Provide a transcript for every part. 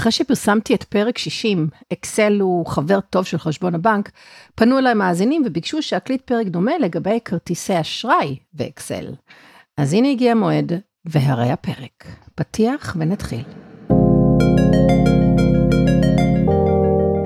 אחרי שפרסמתי את פרק 60, אקסל הוא חבר טוב של חשבון הבנק, פנו אליי מאזינים וביקשו שאקליט פרק דומה לגבי כרטיסי אשראי באקסל. אז הנה הגיע המועד, והרי הפרק. פתיח ונתחיל.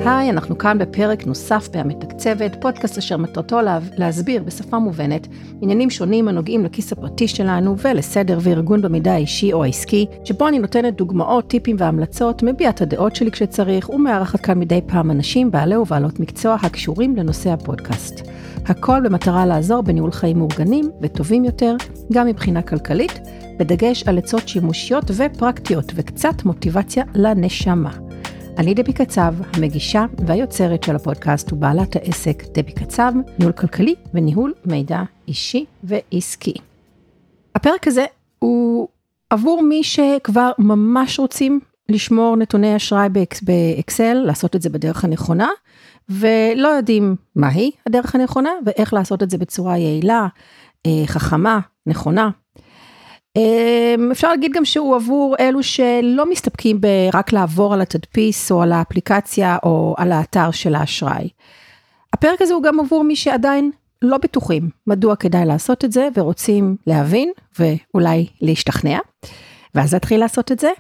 היי, אנחנו כאן בפרק נוסף בהמתקצבת, פודקאסט אשר מטרתו לה, להסביר בשפה מובנת עניינים שונים הנוגעים לכיס הפרטי שלנו ולסדר וארגון במידע האישי או העסקי, שבו אני נותנת דוגמאות, טיפים והמלצות, מביע את הדעות שלי כשצריך, ומארחת כאן מדי פעם אנשים, בעלי ובעלות מקצוע הקשורים לנושא הפודקאסט. הכל במטרה לעזור בניהול חיים מאורגנים וטובים יותר, גם מבחינה כלכלית, בדגש על עצות שימושיות ופרקטיות וקצת מוטיבציה לנשמה. אני דבי קצב, המגישה והיוצרת של הפודקאסט ובעלת העסק דבי קצב, ניהול כלכלי וניהול מידע אישי ועסקי. הפרק הזה הוא עבור מי שכבר ממש רוצים לשמור נתוני אשראי באקסל, לעשות את זה בדרך הנכונה, ולא יודעים מהי הדרך הנכונה ואיך לעשות את זה בצורה יעילה, אה, חכמה, נכונה. אמ, אפשר להגיד גם שהוא עבור אלו שלא מסתפקים ברק לעבור על התדפיס או על האפליקציה או על האתר של האשראי. הפרק הזה הוא גם עבור מי שעדיין לא בטוחים מדוע כדאי לעשות את זה ורוצים להבין ואולי להשתכנע, ואז להתחיל לעשות את זה.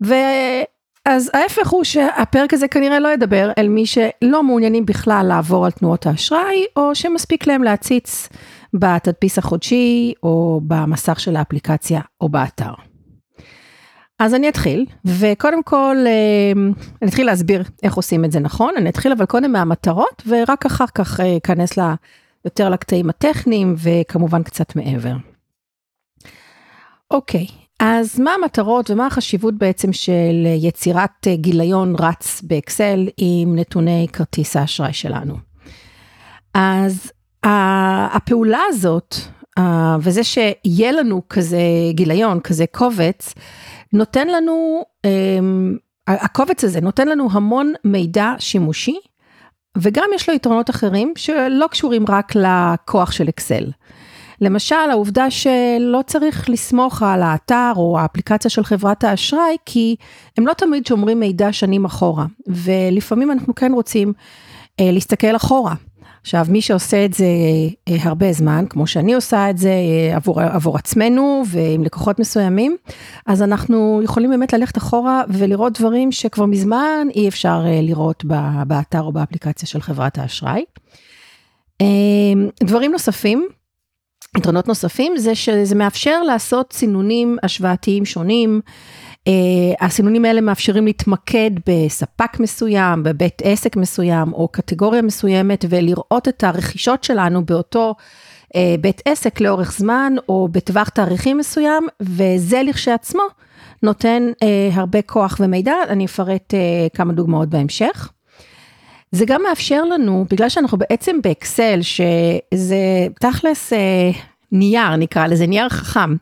ואז ההפך הוא שהפרק הזה כנראה לא ידבר אל מי שלא מעוניינים בכלל לעבור על תנועות האשראי, או שמספיק להם להציץ בתדפיס החודשי, או במסך של האפליקציה, או באתר. אז אני אתחיל, וקודם כל, אה, אני אתחיל להסביר איך עושים את זה נכון, אני אתחיל אבל קודם מהמטרות, ורק אחר כך אה, אכנס יותר לקטעים הטכניים, וכמובן קצת מעבר. אוקיי, אז מה המטרות ומה החשיבות בעצם של יצירת אה, גיליון רץ באקסל עם נתוני כרטיס האשראי שלנו? אז הפעולה הזאת, וזה שיהיה לנו כזה גיליון, כזה קובץ, נותן לנו, אמ, הקובץ הזה נותן לנו המון מידע שימושי, וגם יש לו יתרונות אחרים שלא קשורים רק לכוח של אקסל. למשל, העובדה שלא צריך לסמוך על האתר או האפליקציה של חברת האשראי, כי הם לא תמיד שומרים מידע שנים אחורה, ולפעמים אנחנו כן רוצים אה, להסתכל אחורה. עכשיו, מי שעושה את זה אה, הרבה זמן, כמו שאני עושה את זה אה, עבור, עבור עצמנו ועם לקוחות מסוימים, אז אנחנו יכולים באמת ללכת אחורה ולראות דברים שכבר מזמן אי אפשר אה, לראות באתר או באפליקציה של חברת האשראי. דברים נוספים, יתרונות נוספים, זה שזה מאפשר לעשות סינונים השוואתיים שונים. Uh, הסינונים האלה מאפשרים להתמקד בספק מסוים, בבית עסק מסוים או קטגוריה מסוימת ולראות את הרכישות שלנו באותו uh, בית עסק לאורך זמן או בטווח תאריכים מסוים, וזה לכשעצמו נותן uh, הרבה כוח ומידע, אני אפרט uh, כמה דוגמאות בהמשך. זה גם מאפשר לנו, בגלל שאנחנו בעצם באקסל, שזה תכלס נייר, נקרא לזה, נייר חכם.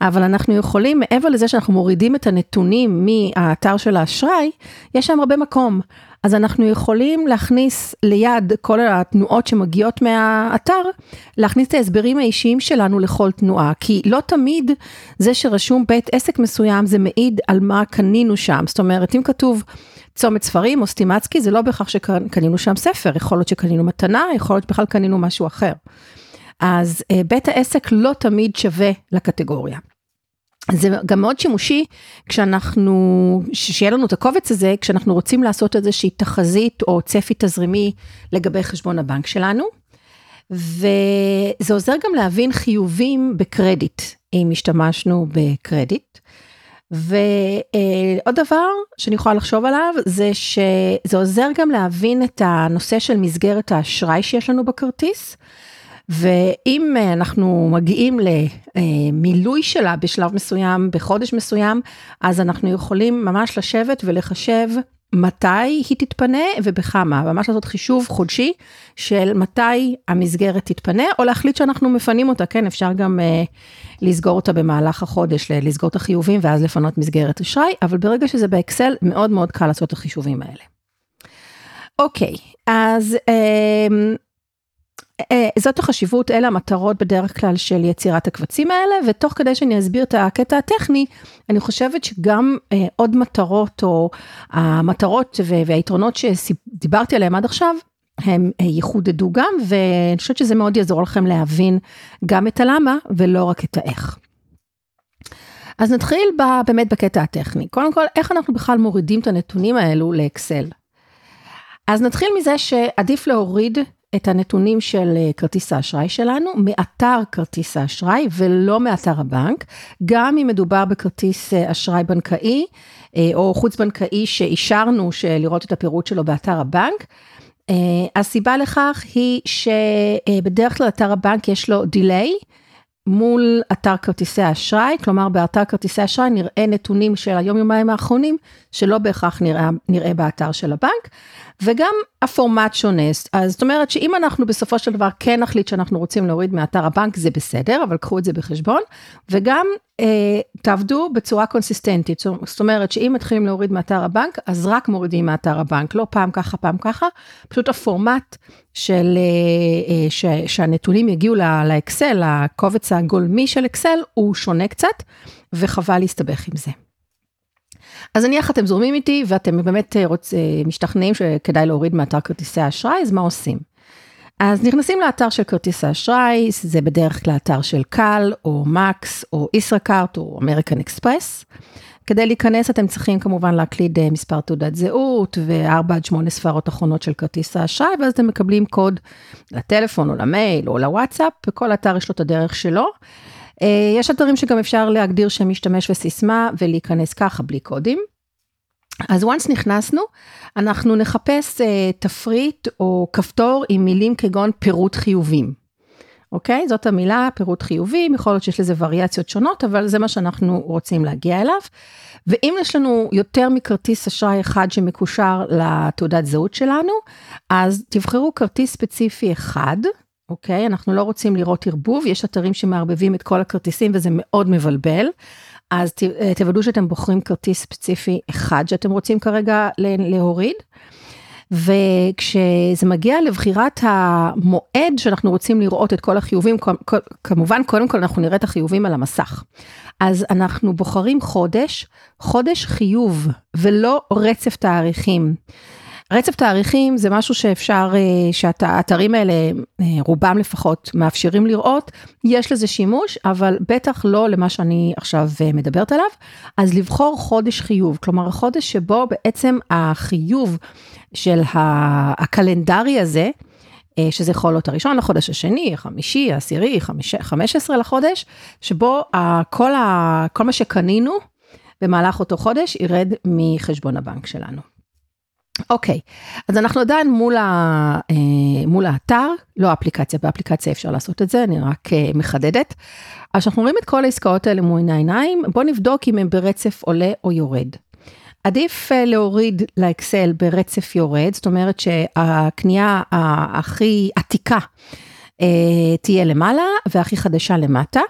אבל אנחנו יכולים, מעבר לזה שאנחנו מורידים את הנתונים מהאתר של האשראי, יש שם הרבה מקום. אז אנחנו יכולים להכניס ליד כל התנועות שמגיעות מהאתר, להכניס את ההסברים האישיים שלנו לכל תנועה, כי לא תמיד זה שרשום בית עסק מסוים זה מעיד על מה קנינו שם, זאת אומרת אם כתוב צומת ספרים או סטימצקי זה לא בהכרח שקנינו שם ספר, יכול להיות שקנינו מתנה, יכול להיות בכלל קנינו משהו אחר. אז אה, בית העסק לא תמיד שווה לקטגוריה. זה גם מאוד שימושי כשאנחנו, שיהיה לנו את הקובץ הזה, כשאנחנו רוצים לעשות איזושהי תחזית או צפי תזרימי לגבי חשבון הבנק שלנו. וזה עוזר גם להבין חיובים בקרדיט, אם השתמשנו בקרדיט. ועוד דבר שאני יכולה לחשוב עליו, זה שזה עוזר גם להבין את הנושא של מסגרת האשראי שיש לנו בכרטיס. ואם אה, אנחנו מגיעים למילוי שלה בשלב מסוים, בחודש מסוים, אז אנחנו יכולים ממש לשבת ולחשב מתי היא תתפנה ובכמה, ממש לעשות חישוב חודשי של מתי המסגרת תתפנה, או להחליט שאנחנו מפנים אותה, כן, אפשר גם uh, לסגור אותה במהלך החודש, לסגור את החיובים ואז לפנות מסגרת אשראי, אבל ברגע שזה באקסל, מאוד מאוד קל לעשות את החישובים האלה. אוקיי, אז... Uh, זאת החשיבות, אלה המטרות בדרך כלל של יצירת הקבצים האלה, ותוך כדי שאני אסביר את הקטע הטכני, אני חושבת שגם עוד מטרות, או המטרות והיתרונות שדיברתי עליהם עד עכשיו, הם יחודדו גם, ואני חושבת שזה מאוד יעזור לכם להבין גם את הלמה ולא רק את האיך. אז נתחיל ב, באמת בקטע הטכני. קודם כל, איך אנחנו בכלל מורידים את הנתונים האלו לאקסל? אז נתחיל מזה שעדיף להוריד את הנתונים של אה, כרטיס האשראי שלנו מאתר כרטיס האשראי ולא מאתר הבנק, גם אם מדובר בכרטיס אה, אשראי בנקאי אה, או חוץ בנקאי שאישרנו לראות את הפירוט שלו באתר הבנק. הסיבה לכך היא שבדרך כלל אתר הבנק יש לו דיליי מול אתר כרטיסי האשראי, כלומר באתר כרטיסי האשראי נראה נתונים של היום יומיים האחרונים, שלא בהכרח נראה, נראה באתר של הבנק, וגם הפורמט שונה, אז זאת אומרת שאם אנחנו בסופו של דבר כן נחליט שאנחנו רוצים להוריד מאתר הבנק זה בסדר, אבל קחו את זה בחשבון, וגם תעבדו בצורה קונסיסטנטית, זאת אומרת שאם מתחילים להוריד מאתר הבנק, אז רק מורידים מאתר הבנק, לא פעם ככה, פעם ככה, פשוט הפורמט של, אה, אה, ש, שהנתונים יגיעו לאקסל, הקובץ הגולמי של אקסל, הוא שונה קצת, וחבל להסתבך עם זה. אז נניח אתם זורמים איתי ואתם באמת אה, רוצ, משתכנעים שכדאי להוריד מאתר כרטיסי האשראי, אז מה עושים? אז נכנסים לאתר של כרטיס האשראי, זה בדרך כלל אתר של קל, או מקס, או ישראכרט, או אמריקן אקספרס. כדי להיכנס אתם צריכים כמובן להקליד אה, מספר תעודת זהות וארבע עד שמונה ספרות אחרונות של כרטיס האשראי, ואז אתם מקבלים קוד לטלפון או למייל או לוואטסאפ, וכל אתר יש לו את הדרך שלו. אה, יש אתרים שגם אפשר להגדיר שם משתמש וסיסמה ולהיכנס ככה בלי קודים. אז once נכנסנו, אנחנו נחפש uh, תפריט או כפתור עם מילים כגון פירוט חיובים. אוקיי? זאת המילה, פירוט חיובים, יכול להיות שיש לזה וריאציות שונות, אבל זה מה שאנחנו רוצים להגיע אליו. ואם יש לנו יותר מכרטיס אשראי אחד שמקושר לתעודת זהות שלנו, אז תבחרו כרטיס ספציפי אחד, אוקיי? אנחנו לא רוצים לראות ערבוב, יש אתרים שמערבבים את כל הכרטיסים וזה מאוד מבלבל. אז אה, תוודאו שאתם בוחרים כרטיס ספציפי אחד שאתם רוצים כרגע להוריד. וכשזה מגיע לבחירת המועד שאנחנו רוצים לראות את כל החיובים, כמובן קודם כל אנחנו נראה את החיובים על המסך. אז אנחנו בוחרים חודש, חודש חיוב ולא רצף תאריכים. רצף תאריכים זה משהו שאפשר, אה, שהאתרים האלה, אה, רובם לפחות, מאפשרים לראות, יש לזה שימוש, אבל בטח לא למה שאני עכשיו אה, מדברת עליו. אז לבחור חודש חיוב, כלומר החודש שבו בעצם החיוב של הקלנדרי הזה, שזה יכול להיות הראשון לחודש השני, החמישי, העשירי, חמש עשרה לחודש, שבו כל, ה, כל מה שקנינו במהלך אותו חודש ירד מחשבון הבנק שלנו. אוקיי, אז אנחנו עדיין מול, ה, אה, מול האתר, לא האפליקציה, באפליקציה אפשר לעשות את זה, אני רק אה, מחדדת. אז כשאנחנו רואים את כל העסקאות האלה מול העיניים, בואו נבדוק אם הם ברצף עולה או יורד. עדיף אה, להוריד לאקסל ברצף יורד, זאת אומרת שהקנייה הכי עתיקה תהיה למעלה והכי חדשה למטה.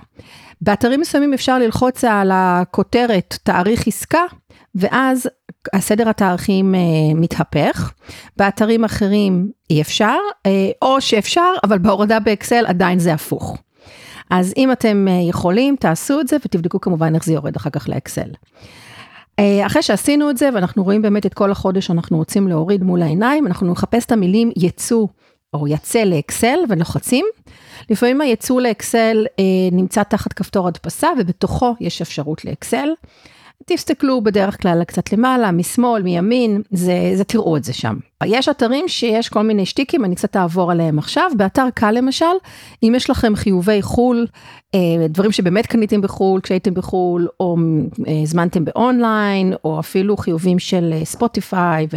באתרים מסוימים אפשר ללחוץ על הכותרת תאריך עסקה, ואז הסדר התאריכים אה, מתהפך, באתרים אחרים אי אפשר, אה, או שאפשר, אבל בהורדה באקסל עדיין זה הפוך. אז אם אתם אה, יכולים, תעשו את זה ותבדקו כמובן איך זה יורד אחר כך לאקסל. אה, אחרי שעשינו את זה ואנחנו רואים באמת את כל החודש שאנחנו רוצים להוריד מול העיניים, אנחנו נחפש את המילים יצוא או יצא לאקסל ולוחצים. לפעמים היצוא לאקסל אה, נמצא תחת כפתור הדפסה ובתוכו יש אפשרות לאקסל. תסתכלו בדרך כלל קצת למעלה, משמאל, מימין, זה, זה תראו את זה שם. יש אתרים שיש כל מיני שטיקים, אני קצת אעבור עליהם עכשיו. באתר קל למשל, אם יש לכם חיובי חו"ל, אה, דברים שבאמת קניתם בחו"ל, כשהייתם בחו"ל, או אה, הזמנתם באונליין, או אפילו חיובים של ספוטיפיי ו...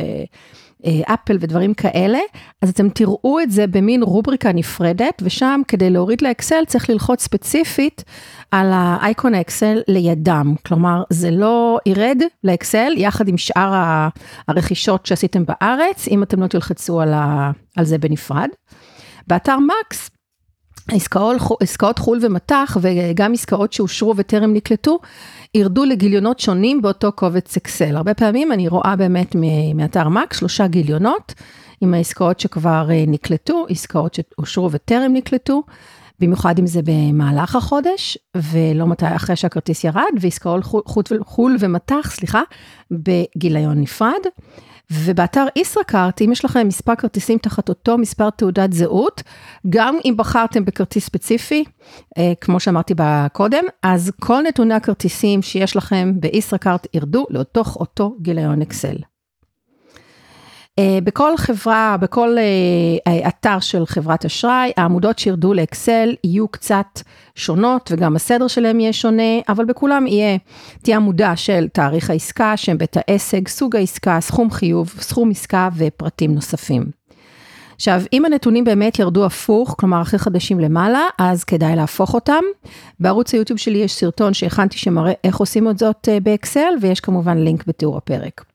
אפל ודברים כאלה, אז אתם תראו את זה במין רובריקה נפרדת, ושם כדי להוריד לאקסל צריך ללחוץ ספציפית על האייקון האקסל לידם. כלומר, זה לא ירד לאקסל יחד עם שאר הרכישות שעשיתם בארץ, אם אתם לא תלחצו על, ה, על זה בנפרד. באתר מקס, עסקאות, עסקאות חו"ל ומטח וגם עסקאות שאושרו וטרם נקלטו, ירדו לגיליונות שונים באותו קובץ אקסל. הרבה פעמים אני רואה באמת מאתר מקס שלושה גיליונות עם העסקאות שכבר נקלטו, עסקאות שאושרו וטרם נקלטו. במיוחד אם זה במהלך החודש, ולא מתי אחרי שהכרטיס ירד, ועסקאות חו"ל ומטח, סליחה, בגיליון נפרד. ובאתר ישראכרט, אם יש לכם מספר כרטיסים תחת אותו מספר תעודת זהות, גם אם בחרתם בכרטיס ספציפי, אה, כמו שאמרתי קודם, אז כל נתוני הכרטיסים שיש לכם בישראכרט ירדו לתוך אותו גיליון אקסל. אה, בכל חברה, בכל אה, אתר של חברת אשראי, העמודות שירדו לאקסל יהיו קצת שונות וגם הסדר שלהם יהיה שונה, אבל בכולם יהיה, תהיה עמודה של תאריך העסקה, שם בית העסק, סוג העסקה, סכום חיוב, סכום עסקה ופרטים נוספים. עכשיו, אם הנתונים באמת ירדו הפוך, כלומר הכי חדשים למעלה, אז כדאי להפוך אותם. בערוץ היוטיוב שלי יש סרטון שהכנתי שמראה איך עושים את זאת אה, באקסל, ויש כמובן לינק בתיאור הפרק.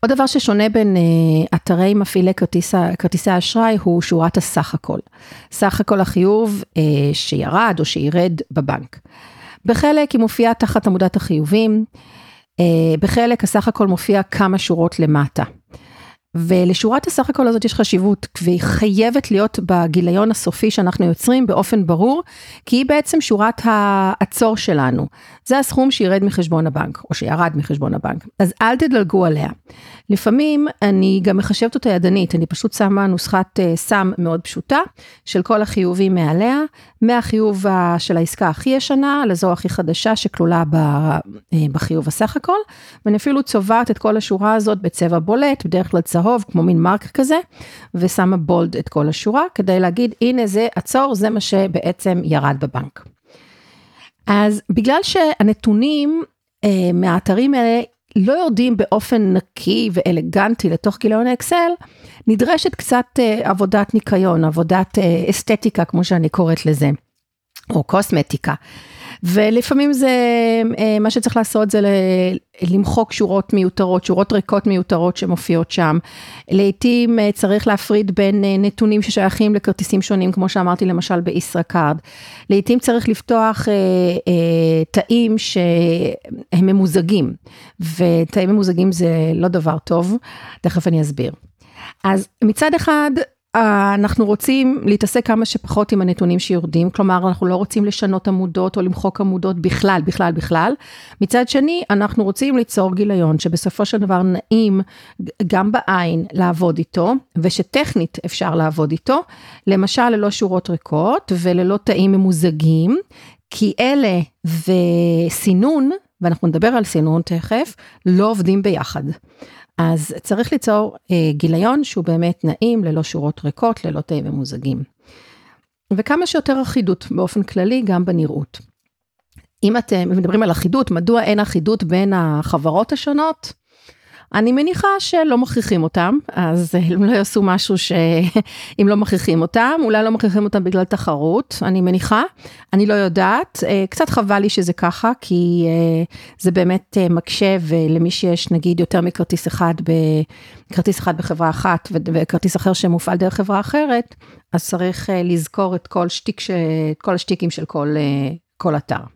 עוד דבר ששונה בין uh, אתרי מפעילי כרטיס, כרטיסי האשראי הוא שורת הסך הכל. סך הכל החיוב uh, שירד או שירד בבנק. בחלק היא מופיעה תחת עמודת החיובים, uh, בחלק הסך הכל מופיע כמה שורות למטה. ולשורת הסך הכל הזאת יש חשיבות, והיא חייבת להיות בגיליון הסופי שאנחנו יוצרים באופן ברור, כי היא בעצם שורת העצור שלנו. זה הסכום שירד מחשבון הבנק, או שירד מחשבון הבנק. אז אל תדלגו עליה. לפעמים אני גם מחשבת אותה ידנית, אני פשוט שמה נוסחת uh, סם מאוד פשוטה, של כל החיובים מעליה, מהחיוב של העסקה הכי ישנה, לזו הכי חדשה שכלולה uh, בחיוב הסך הכל, ואני אפילו צובעת את כל השורה הזאת בצבע בולט, בדרך כלל צהוב, כמו מין מרק כזה, ושמה בולד את כל השורה, כדי להגיד, הנה זה עצור, זה מה שבעצם ירד בבנק. אז בגלל שהנתונים אה, מהאתרים האלה לא יורדים באופן נקי ואלגנטי לתוך גיליון האקסל, נדרשת קצת אה, עבודת ניקיון, עבודת אה, אסתטיקה, כמו שאני קוראת לזה, או קוסמטיקה. ולפעמים זה, אה, מה שצריך לעשות זה למחוק שורות מיותרות, שורות ריקות מיותרות שמופיעות שם. לעתים אה, צריך להפריד בין אה, נתונים ששייכים לכרטיסים שונים, כמו שאמרתי למשל בישראכרד. לעתים צריך לפתוח תאים שהם ממוזגים, ותאים ממוזגים זה לא דבר טוב, תכף אני אסביר. אז מצד אחד, אנחנו רוצים להתעסק כמה שפחות עם הנתונים שיורדים, כלומר אנחנו לא רוצים לשנות עמודות או למחוק עמודות בכלל, בכלל, בכלל. מצד שני, אנחנו רוצים ליצור גיליון שבסופו של דבר נעים גם בעין לעבוד איתו, ושטכנית אפשר לעבוד איתו, למשל ללא שורות ריקות וללא תאים ממוזגים, כי אלה וסינון, ואנחנו נדבר על סינון תכף, לא עובדים ביחד. אז צריך ליצור אה, גיליון שהוא באמת נעים, ללא שורות ריקות, ללא תאים ממוזגים. וכמה שיותר אחידות באופן כללי, גם בנראות. אם אתם מדברים על אחידות, מדוע אין אחידות בין החברות השונות? אני מניחה שלא מכריחים אותם, אז הם לא יעשו משהו שאם לא מכריחים אותם, אולי לא מכריחים אותם בגלל תחרות, אני מניחה, אני לא יודעת, אה, קצת חבל לי שזה ככה, כי אה, זה באמת אה, מקשה, ולמי שיש נגיד יותר מכרטיס אחד, כרטיס אחד בחברה אחת וכרטיס אחר שמופעל דרך חברה אחרת, אז צריך לזכור את כל שטיק, את כל השטיקים של כל, כל אתר.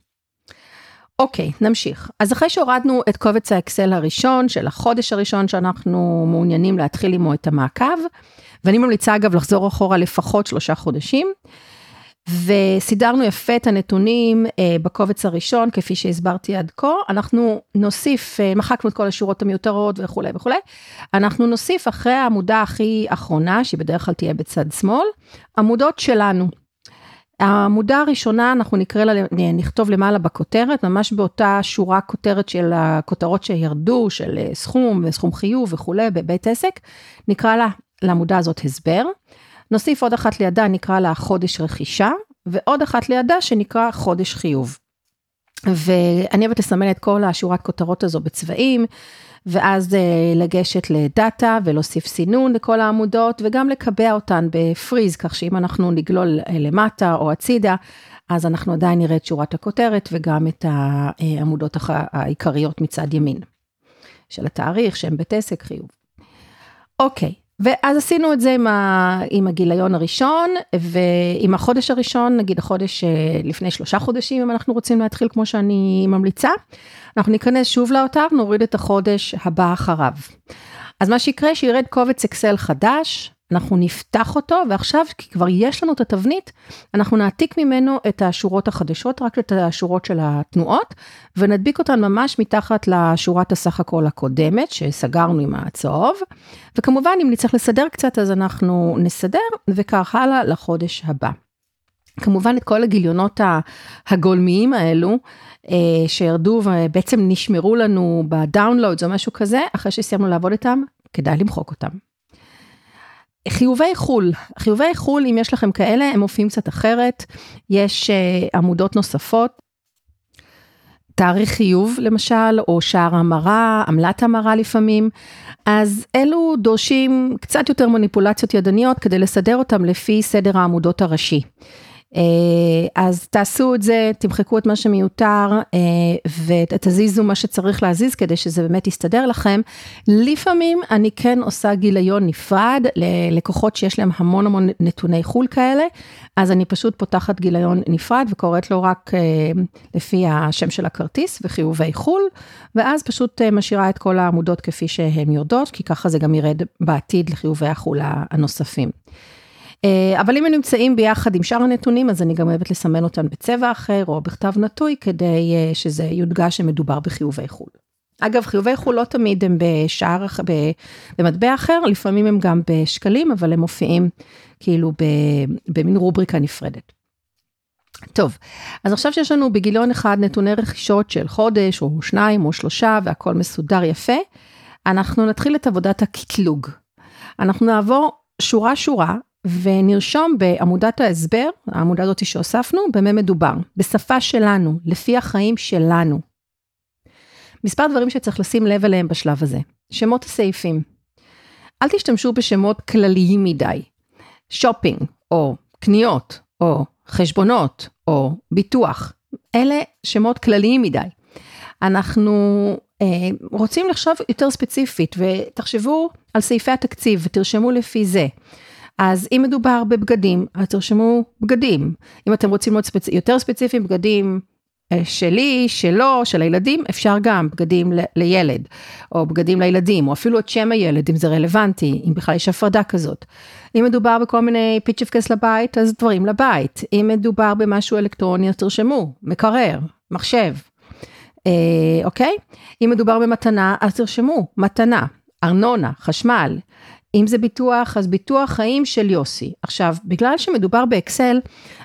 אוקיי, נמשיך. אז אחרי שהורדנו את קובץ האקסל הראשון של החודש הראשון שאנחנו מעוניינים להתחיל עמו את המעקב, ואני ממליצה אגב לחזור אחורה לפחות שלושה חודשים, וסידרנו יפה את הנתונים אה, בקובץ הראשון, כפי שהסברתי עד כה, אנחנו נוסיף, אה, מחקנו את כל השורות המיותרות וכולי וכולי, אנחנו נוסיף אחרי העמודה הכי אחרונה, שהיא בדרך כלל תהיה בצד שמאל, עמודות שלנו. העמודה הראשונה, אנחנו נקרא לה, נכתוב למעלה בכותרת, ממש באותה שורה כותרת של הכותרות שירדו, של אה, סכום וסכום חיוב וכולי בבית עסק, נקרא לה, לעמודה הזאת הסבר. נוסיף עוד אחת לידה, נקרא לה חודש רכישה, ועוד אחת לידה שנקרא חודש חיוב. ואני אוהבת לסמן את כל השורת כותרות הזו בצבעים. ואז אה, לגשת לדאטה ולהוסיף סינון לכל העמודות וגם לקבע אותן בפריז, כך שאם אנחנו נגלול אה, למטה או הצידה, אז אנחנו עדיין נראה את שורת הכותרת וגם את העמודות העיקריות מצד ימין. של התאריך, שם בית עסק, חיוב. אוקיי, ואז עשינו את זה עם, ה, עם הגיליון הראשון, ועם החודש הראשון, נגיד החודש אה, לפני שלושה חודשים, אם אנחנו רוצים להתחיל כמו שאני ממליצה, אנחנו ניכנס שוב לאתר, נוריד את החודש הבא אחריו. אז מה שיקרה, שירד קובץ אקסל חדש, אנחנו נפתח אותו, ועכשיו, כי כבר יש לנו את התבנית, אנחנו נעתיק ממנו את השורות החדשות, רק את השורות של התנועות, ונדביק אותן ממש מתחת לשורת הסך הכל הקודמת, שסגרנו עם הצהוב, וכמובן, אם נצטרך לסדר קצת, אז אנחנו נסדר, וכך הלאה לחודש הבא. כמובן, את כל הגיליונות הגולמיים האלו, אה, שירדו ובעצם נשמרו לנו בדאונלואוד או משהו כזה, אחרי שסיימנו לעבוד איתם, כדאי למחוק אותם. חיובי חו"ל, חיובי חו"ל, אם יש לכם כאלה, הם מופיעים קצת אחרת, יש uh, עמודות נוספות, תאריך חיוב למשל, או שער המרה, עמלת המרה לפעמים, אז אלו דורשים קצת יותר מניפולציות ידניות כדי לסדר אותם לפי סדר העמודות הראשי. אה, אז תעשו את זה, תמחקו את מה שמיותר אה, ותזיזו מה שצריך להזיז כדי שזה באמת יסתדר לכם. לפעמים אני כן עושה גיליון נפרד ללקוחות שיש להם המון המון נתוני חו"ל כאלה, אז אני פשוט פותחת גיליון נפרד וקוראת לו רק אה, לפי השם של הכרטיס וחיובי חו"ל, ואז פשוט משאירה את כל העמודות כפי שהן יורדות, כי ככה זה גם ירד בעתיד לחיובי החו"ל הנוספים. אה, אבל אם הם נמצאים ביחד עם שאר הנתונים, אז אני גם אוהבת לסמן אותם בצבע אחר או בכתב נטוי, כדי אה, שזה יודגש שמדובר בחיובי חו"ל. אגב, חיובי חו"ל לא תמיד הם בשער, במטבע אחר, לפעמים הם גם בשקלים, אבל הם מופיעים כאילו במין רובריקה נפרדת. טוב, אז עכשיו שיש לנו בגיליון אחד נתוני רכישות של חודש, או שניים, או שלושה, והכל מסודר יפה, אנחנו נתחיל את עבודת הקטלוג. אנחנו נעבור שורה-שורה ונרשום בעמודת ההסבר, העמודה הזאת שהוספנו, במה מדובר, בשפה שלנו, לפי החיים שלנו. מספר דברים שצריך לשים לב אליהם בשלב הזה. שמות הסעיפים. אל תשתמשו בשמות כלליים מדי. שופינג, או קניות, או חשבונות, או ביטוח. אלה שמות כלליים מדי. אנחנו אה, רוצים לחשוב יותר ספציפית, ותחשבו על סעיפי התקציב ותרשמו לפי זה. אז אם מדובר בבגדים, אז תרשמו בגדים. אם אתם רוצים להיות ספצ... יותר ספציפיים, בגדים אה, שלי, שלו, של הילדים, אפשר גם בגדים ל... לילד, או בגדים לילדים, או אפילו את שם הילד, אם זה רלוונטי, אם בכלל יש הפרדה כזאת. אם מדובר בכל מיני פיצ'פקס לבית, אז דברים לבית. אם מדובר במשהו אלקטרוני, אז תרשמו, מקרר, מחשב, אה, אוקיי? אם מדובר במתנה, אז תרשמו, מתנה, ארנונה, חשמל. אם זה ביטוח, אז ביטוח חיים של יוסי. עכשיו, בגלל שמדובר באקסל,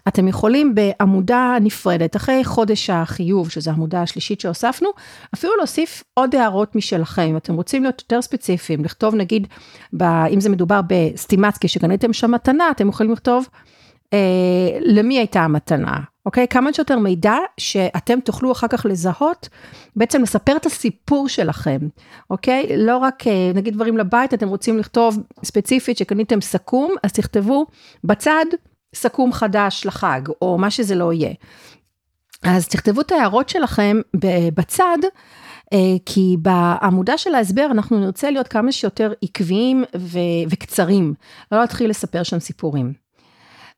אתם יכולים בעמודה נפרדת, אחרי חודש החיוב, שזו העמודה השלישית שהוספנו, אפילו להוסיף עוד הערות משלכם. אם אתם רוצים להיות יותר ספציפיים, לכתוב נגיד, ב, אם זה מדובר בסטימצקי שקניתם שם מתנה, אתם יכולים לכתוב אה, למי הייתה המתנה, אוקיי? כמה שיותר מידע שאתם תוכלו אחר כך לזהות, בעצם לספר את הסיפור שלכם, אוקיי? לא רק אה, נגיד דברים לבית, אתם רוצים לכתוב ספציפית שקניתם סכו"ם, אז תכתבו בצד סכו"ם חדש לחג, או מה שזה לא יהיה. אז תכתבו את ההערות שלכם בצד, אה, כי בעמודה של ההסבר אנחנו נרצה להיות כמה שיותר עקביים וקצרים, לא להתחיל לספר שם סיפורים.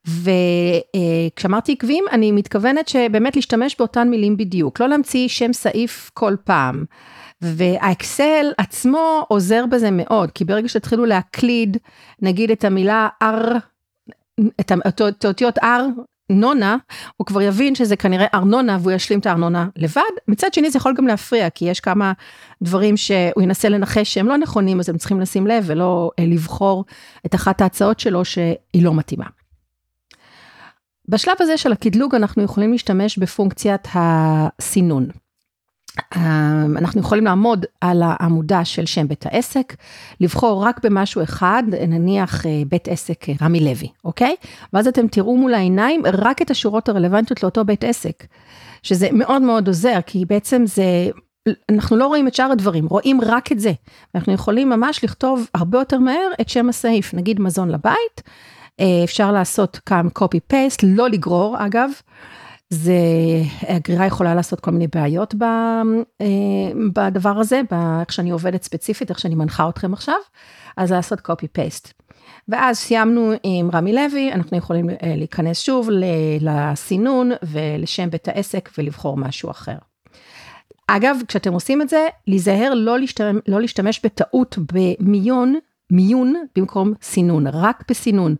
וכשאמרתי עקבים, אני מתכוונת שבאמת להשתמש באותן מילים בדיוק, לא להמציא שם סעיף כל פעם. והאקסל עצמו עוזר בזה מאוד, כי ברגע שתתחילו להקליד, נגיד את המילה R, את האותיות R, נונה, הוא כבר יבין שזה כנראה ארנונה והוא ישלים את הארנונה לבד. מצד שני זה יכול גם להפריע, כי יש כמה דברים שהוא ינסה לנחש שהם לא נכונים, אז הם צריכים לשים לב ולא אה, לבחור את אחת ההצעות שלו שהיא לא מתאימה. בשלב הזה של הקטלוג אנחנו יכולים להשתמש בפונקציית הסינון. אמ, אנחנו יכולים לעמוד על העמודה של שם בית העסק, לבחור רק במשהו אחד, נניח אה, בית עסק אה, רמי לוי, אוקיי? ואז אתם תראו מול העיניים רק את השורות הרלוונטיות לאותו בית עסק, שזה מאוד מאוד עוזר, כי בעצם זה, אנחנו לא רואים את שאר הדברים, רואים רק את זה. אנחנו יכולים ממש לכתוב הרבה יותר מהר את שם הסעיף, נגיד מזון לבית, אה, אפשר לעשות כאן copy paste, לא לגרור אגב. זה, הגרירה יכולה לעשות כל מיני בעיות ב, אה, בדבר הזה, איך שאני עובדת ספציפית, איך שאני מנחה אתכם עכשיו, אז לעשות copy paste. ואז סיימנו עם רמי לוי, אנחנו יכולים אה, להיכנס שוב לסינון ולשם בית העסק ולבחור משהו אחר. אגב, כשאתם עושים את זה, להיזהר לא להשתמש, לא להשתמש בטעות במיון, מיון במקום סינון, רק בסינון.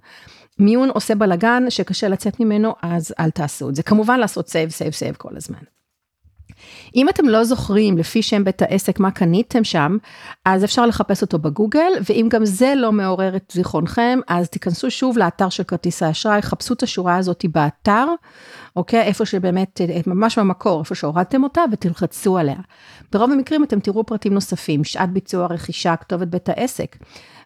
מיון עושה בלאגן שקשה לצאת ממנו, אז אל תעשו את זה. כמובן לעשות save, save, save כל הזמן. אם אתם לא זוכרים לפי שם בית העסק מה קניתם שם, אז אפשר לחפש אותו בגוגל, ואם גם זה לא מעורר את זיכרונכם, אז תיכנסו שוב לאתר של כרטיס האשראי, חפשו את השורה הזאת באתר, אוקיי? איפה שבאמת, ממש במקור, איפה שהורדתם אותה, ותלחצו עליה. ברוב המקרים אתם תראו פרטים נוספים, שעת ביצוע רכישה, כתובת בית העסק.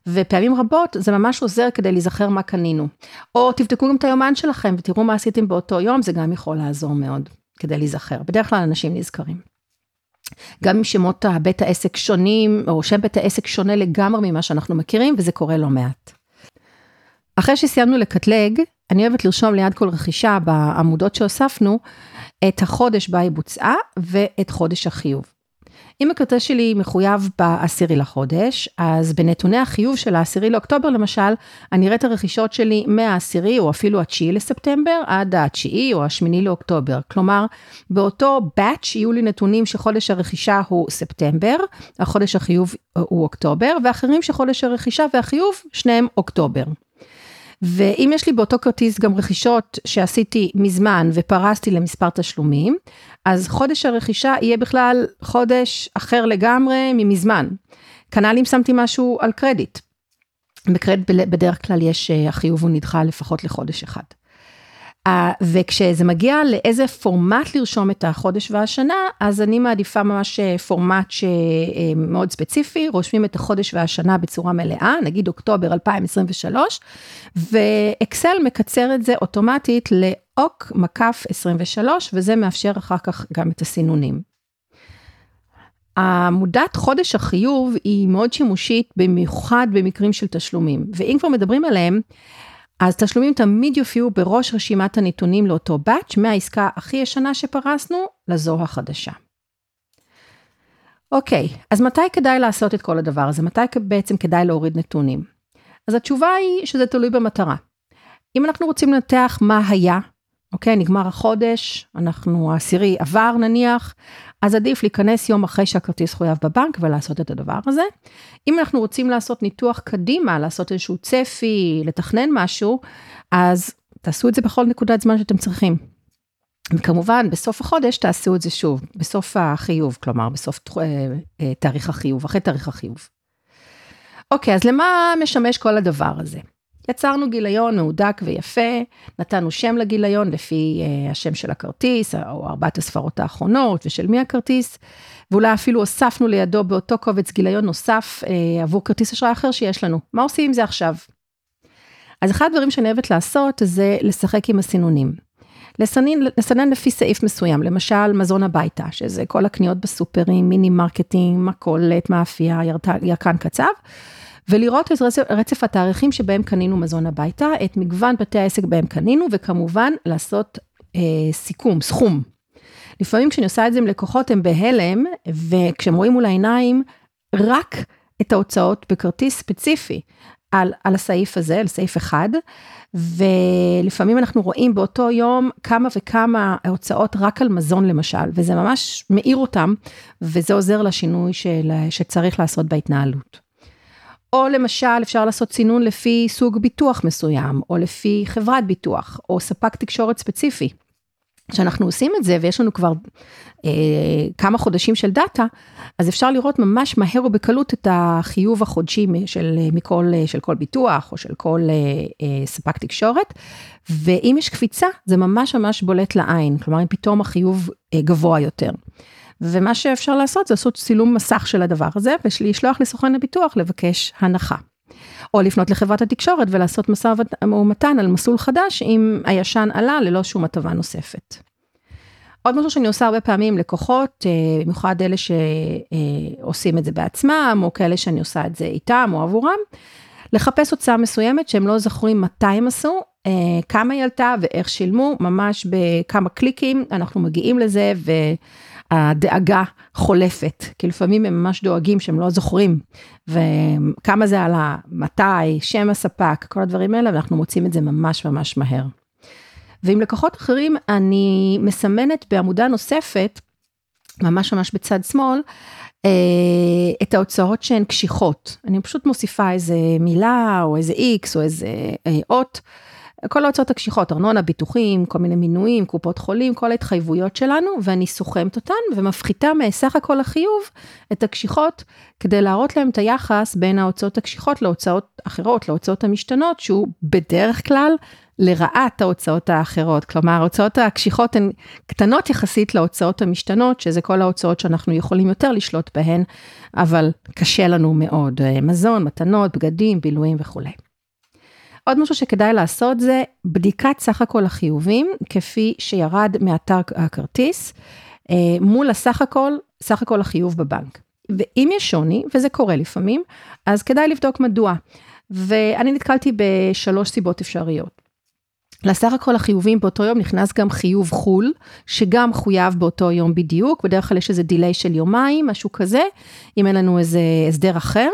ופעמים רבות זה ממש עוזר כדי להיזכר מה קנינו. או תבדקו גם את היומן שלכם ותראו מה עשיתם באותו יום, זה גם יכול לעזור מאוד. כדי להיזכר. בדרך כלל אנשים נזכרים. גם אם שמות בית העסק שונים, או שם בית העסק שונה לגמרי ממה שאנחנו מכירים, וזה קורה לא מעט. אחרי שסיימנו לקטלג, אני אוהבת לרשום ליד כל רכישה בעמודות שהוספנו, את החודש בה היא בוצעה ואת חודש החיוב. אם הכרטיס שלי מחויב בעשירי לחודש, אז בנתוני החיוב של העשירי לאוקטובר למשל, אני אראה את הרכישות שלי מהעשירי או אפילו התשיעי לספטמבר עד התשיעי או השמיני לאוקטובר. כלומר, באותו batch יהיו לי נתונים שחודש הרכישה הוא ספטמבר, החודש החיוב הוא אוקטובר, ואחרים שחודש הרכישה והחיוב שניהם אוקטובר. ואם יש לי באותו כרטיס גם רכישות שעשיתי מזמן ופרסתי למספר תשלומים, אז חודש הרכישה יהיה בכלל חודש אחר לגמרי ממזמן. כנ"ל אם שמתי משהו על קרדיט. בקרדיט בדרך כלל יש, אה, החיוב הוא נדחה לפחות לחודש אחד. וכשזה מגיע לאיזה פורמט לרשום את החודש והשנה, אז אני מעדיפה ממש אה, פורמט שמאוד אה, ספציפי, רושמים את החודש והשנה בצורה מלאה, נגיד אוקטובר 2023, ואקסל מקצר את זה אוטומטית לאוק מקף 23, וזה מאפשר אחר כך גם את הסינונים. עמודת חודש החיוב היא מאוד שימושית, במיוחד במקרים של תשלומים, ואם כבר מדברים עליהם, אז תשלומים תמיד יופיעו בראש רשימת הנתונים לאותו באץ' מהעסקה הכי ישנה שפרסנו לזו החדשה. אוקיי, אז מתי כדאי לעשות את כל הדבר הזה? מתי בעצם כדאי להוריד נתונים? אז התשובה היא שזה תלוי במטרה. אם אנחנו רוצים לנתח מה היה, אוקיי, נגמר החודש, אנחנו, העשירי עבר נניח, אז עדיף להיכנס יום אחרי שהכרטיס חויב בבנק ולעשות את הדבר הזה. אם אנחנו רוצים לעשות ניתוח קדימה, לעשות איזשהו צפי, לתכנן משהו, אז תעשו את זה בכל נקודת זמן שאתם צריכים. וכמובן, בסוף החודש תעשו את זה שוב, בסוף החיוב, כלומר, בסוף אה, אה, תאריך החיוב, אחרי תאריך החיוב. אוקיי, אז למה משמש כל הדבר הזה? יצרנו גיליון מהודק ויפה, נתנו שם לגיליון לפי uh, השם של הכרטיס, או ארבעת הספרות האחרונות, ושל מי הכרטיס, ואולי אפילו הוספנו לידו באותו קובץ גיליון נוסף uh, עבור כרטיס אשראי אחר שיש לנו. מה עושים עם זה עכשיו? אז אחד הדברים שאני אוהבת לעשות זה לשחק עם הסינונים. לסנן, לסנן לפי סעיף מסוים, למשל מזון הביתה, שזה כל הקניות בסופרים, מיני מרקטים, מכולת, מאפייה, ירקן קצב. ולראות את רצף, רצף התאריכים שבהם קנינו מזון הביתה, את מגוון בתי העסק בהם קנינו, וכמובן לעשות אה, סיכום, סכום. לפעמים כשאני עושה את זה עם לקוחות הם בהלם, וכשהם רואים מול העיניים רק את ההוצאות בכרטיס ספציפי על, על הסעיף הזה, על סעיף אחד, ולפעמים אנחנו רואים באותו יום כמה וכמה הוצאות רק על מזון למשל, וזה ממש מאיר אותם, וזה עוזר לשינוי של, שצריך לעשות בהתנהלות. או למשל, אפשר לעשות סינון לפי סוג ביטוח מסוים, או לפי חברת ביטוח, או ספק תקשורת ספציפי. כשאנחנו עושים את זה, ויש לנו כבר אה, כמה חודשים של דאטה, אז אפשר לראות ממש מהר ובקלות את החיוב החודשי של, מכל, של כל ביטוח, או של כל אה, אה, ספק תקשורת, ואם יש קפיצה, זה ממש ממש בולט לעין, כלומר, אם פתאום החיוב אה, גבוה יותר. ומה שאפשר לעשות זה לעשות צילום מסך של הדבר הזה, ולשלוח לסוכן הביטוח לבקש הנחה. או לפנות לחברת התקשורת ולעשות משא ומתן על מסלול חדש אם הישן עלה ללא שום הטבה נוספת. עוד משהו שאני עושה הרבה פעמים לקוחות, אה, במיוחד אלה שעושים את זה בעצמם, או כאלה שאני עושה את זה איתם או עבורם, לחפש הוצאה מסוימת שהם לא זוכרים מתי הם עשו, אה, כמה היא עלתה ואיך שילמו, ממש בכמה קליקים אנחנו מגיעים לזה, ו... הדאגה חולפת, כי לפעמים הם ממש דואגים שהם לא זוכרים, וכמה זה עלה, מתי, שם הספק, כל הדברים האלה, ואנחנו מוצאים את זה ממש ממש מהר. ועם לקוחות אחרים, אני מסמנת בעמודה נוספת ממש ממש בצד שמאל, את ההוצאות שהן קשיחות. אני פשוט מוסיפה איזה מילה או איזה איקס או איזה אות. כל ההוצאות הקשיחות, ארנונה, ביטוחים, כל מיני מינויים, קופות חולים, כל ההתחייבויות שלנו, ואני סוכמת אותן ומפחיתה מסך הכל החיוב את הקשיחות, כדי להראות להם את היחס בין ההוצאות הקשיחות להוצאות אחרות, להוצאות המשתנות, שהוא בדרך כלל לרעת ההוצאות האחרות. כלומר, ההוצאות הקשיחות הן קטנות יחסית להוצאות המשתנות, שזה כל ההוצאות שאנחנו יכולים יותר לשלוט בהן, אבל קשה לנו מאוד, מזון, מתנות, בגדים, בילויים וכולי. עוד משהו שכדאי לעשות זה בדיקת סך הכל החיובים, כפי שירד מאתר הכרטיס, אה, מול הסך הכל, סך הכל החיוב בבנק. ואם יש שוני, וזה קורה לפעמים, אז כדאי לבדוק מדוע. ואני נתקלתי בשלוש סיבות אפשריות. לסך הכל החיובים באותו יום נכנס גם חיוב חו"ל, שגם חויב באותו יום בדיוק, בדרך כלל יש איזה דיליי של יומיים, משהו כזה, אם אין לנו איזה הסדר אחר.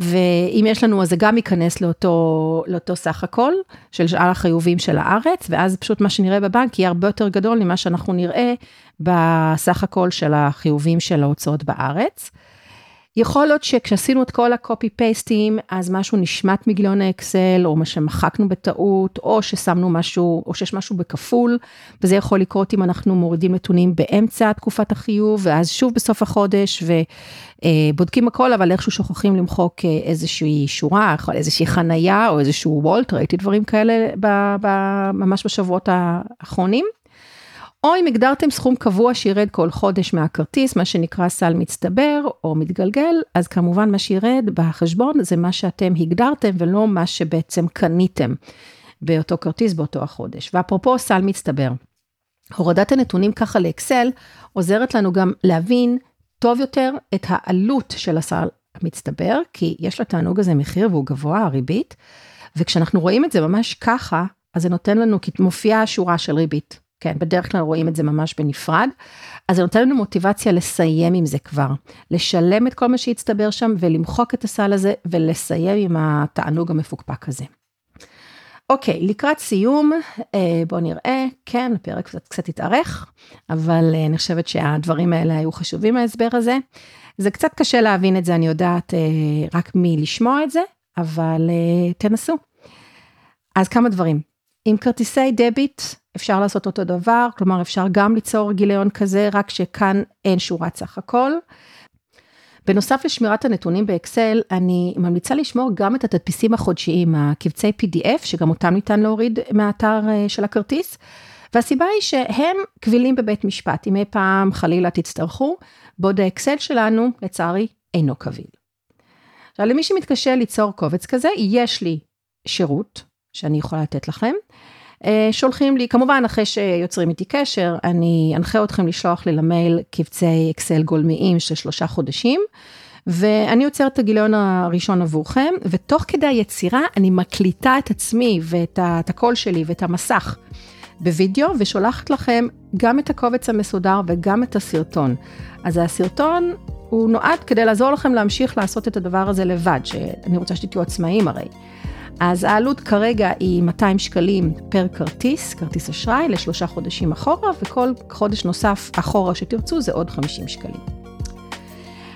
ואם יש לנו, אז זה גם ייכנס לאותו, לאותו סך הכל של שאר החיובים של הארץ, ואז פשוט מה שנראה בבנק יהיה הרבה יותר גדול ממה שאנחנו נראה בסך הכל של החיובים של ההוצאות בארץ. יכול להיות שכשעשינו את כל הקופי פייסטים, אז משהו נשמט מגיליון האקסל, או מה שמחקנו בטעות, או ששמנו משהו, או שיש משהו בכפול, וזה יכול לקרות אם אנחנו מורידים נתונים באמצע תקופת החיוב, ואז שוב בסוף החודש, ובודקים הכל, אבל איכשהו שוכחים למחוק איזושהי שורה, איזושהי חנייה, או איזשהו וולט, ראיתי דברים כאלה ממש בשבועות האחרונים. או אם הגדרתם סכום קבוע שירד כל חודש מהכרטיס, מה שנקרא סל מצטבר או מתגלגל, אז כמובן מה שירד בחשבון זה מה שאתם הגדרתם ולא מה שבעצם קניתם באותו כרטיס באותו החודש. ואפרופו סל מצטבר, הורדת הנתונים ככה לאקסל עוזרת לנו גם להבין טוב יותר את העלות של הסל המצטבר, כי יש לתענוג הזה מחיר והוא גבוה, הריבית, וכשאנחנו רואים את זה ממש ככה, אז זה נותן לנו, כי מופיעה שורה של ריבית. כן, בדרך כלל רואים את זה ממש בנפרד. אז זה נותן לנו מוטיבציה לסיים עם זה כבר, לשלם את כל מה שהצטבר שם ולמחוק את הסל הזה ולסיים עם התענוג המפוקפק הזה. אוקיי, לקראת סיום, אה, בואו נראה, כן, הפרק קצת, קצת התארך, אבל אה, אני חושבת שהדברים האלה היו חשובים ההסבר הזה. זה קצת קשה להבין את זה, אני יודעת, אה, רק מלשמוע את זה, אבל תנסו. אז כמה דברים. עם כרטיסי דביט אפשר לעשות אותו דבר, כלומר אפשר גם ליצור גיליון כזה, רק שכאן אין שורת סך הכל. בנוסף לשמירת הנתונים באקסל, אני ממליצה לשמור גם את התדפיסים החודשיים, הקבצי PDF, שגם אותם ניתן להוריד מהאתר אה, של הכרטיס. והסיבה היא שהם קבילים בבית משפט, אם אי פעם חלילה תצטרכו, בעוד האקסל שלנו, לצערי, אינו קביל. עכשיו, למי שמתקשה ליצור קובץ כזה, יש לי שירות שאני יכולה לתת לכם. אה, שולחים לי, כמובן אחרי שיוצרים איתי קשר, אני אנחה אתכם לשלוח לי למייל קבצי אקסל גולמיים של שלושה חודשים, ואני יוצרת את הגיליון הראשון עבורכם, ותוך כדי היצירה אני מקליטה את עצמי ואת הקול שלי ואת המסך בווידאו, ושולחת לכם גם את הקובץ המסודר וגם את הסרטון. אז הסרטון הוא נועד כדי לעזור לכם להמשיך לעשות את הדבר הזה לבד, שאני רוצה שתהיו עצמאים הרי. אז העלות כרגע היא 200 שקלים פר כרטיס, כרטיס אשראי, לשלושה חודשים אחורה, וכל חודש נוסף אחורה שתרצו זה עוד 50 שקלים.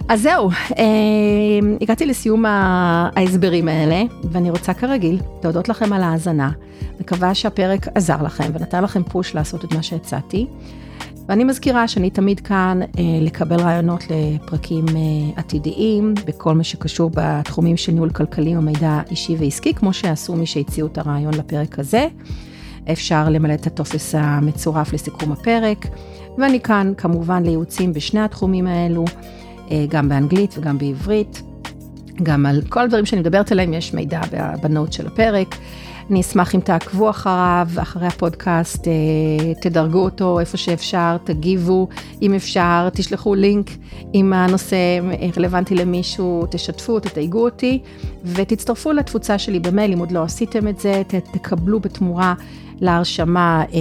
אז זהו, אה, הגעתי לסיום ההסברים האלה, ואני רוצה כרגיל להודות לכם על ההאזנה. מקווה שהפרק עזר לכם ונתן לכם פוש לעשות את מה שהצעתי. ואני מזכירה שאני תמיד כאן אה, לקבל רעיונות לפרקים אה, עתידיים, בכל מה שקשור בתחומים של ניהול כלכלי או מידע אישי ועסקי, כמו שעשו מי שהציעו את הרעיון לפרק הזה. אפשר למלא את הטופס המצורף לסיכום הפרק, ואני כאן כמובן לייעוצים בשני התחומים האלו, אה, גם באנגלית וגם בעברית. גם על כל הדברים שאני מדברת עליהם יש מידע בנוט של הפרק. אני אשמח אם תעקבו אחריו, אחרי הפודקאסט, אה, תדרגו אותו איפה שאפשר, תגיבו אם אפשר, תשלחו לינק אם הנושא רלוונטי למישהו, תשתפו, תתייגו אותי, ותצטרפו לתפוצה שלי במייל, אם עוד לא עשיתם את זה, תקבלו בתמורה. להרשמה אה,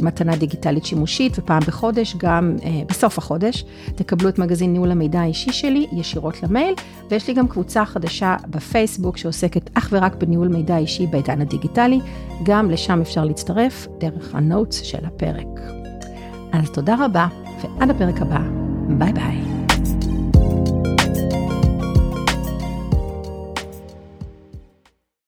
מתנה דיגיטלית שימושית, ופעם בחודש, גם אה, בסוף החודש, תקבלו את מגזין ניהול המידע האישי שלי ישירות למייל, ויש לי גם קבוצה חדשה בפייסבוק שעוסקת אך ורק בניהול מידע אישי בעידן הדיגיטלי, גם לשם אפשר להצטרף דרך ה notes של הפרק. אז תודה רבה, ועד הפרק הבא. ביי ביי.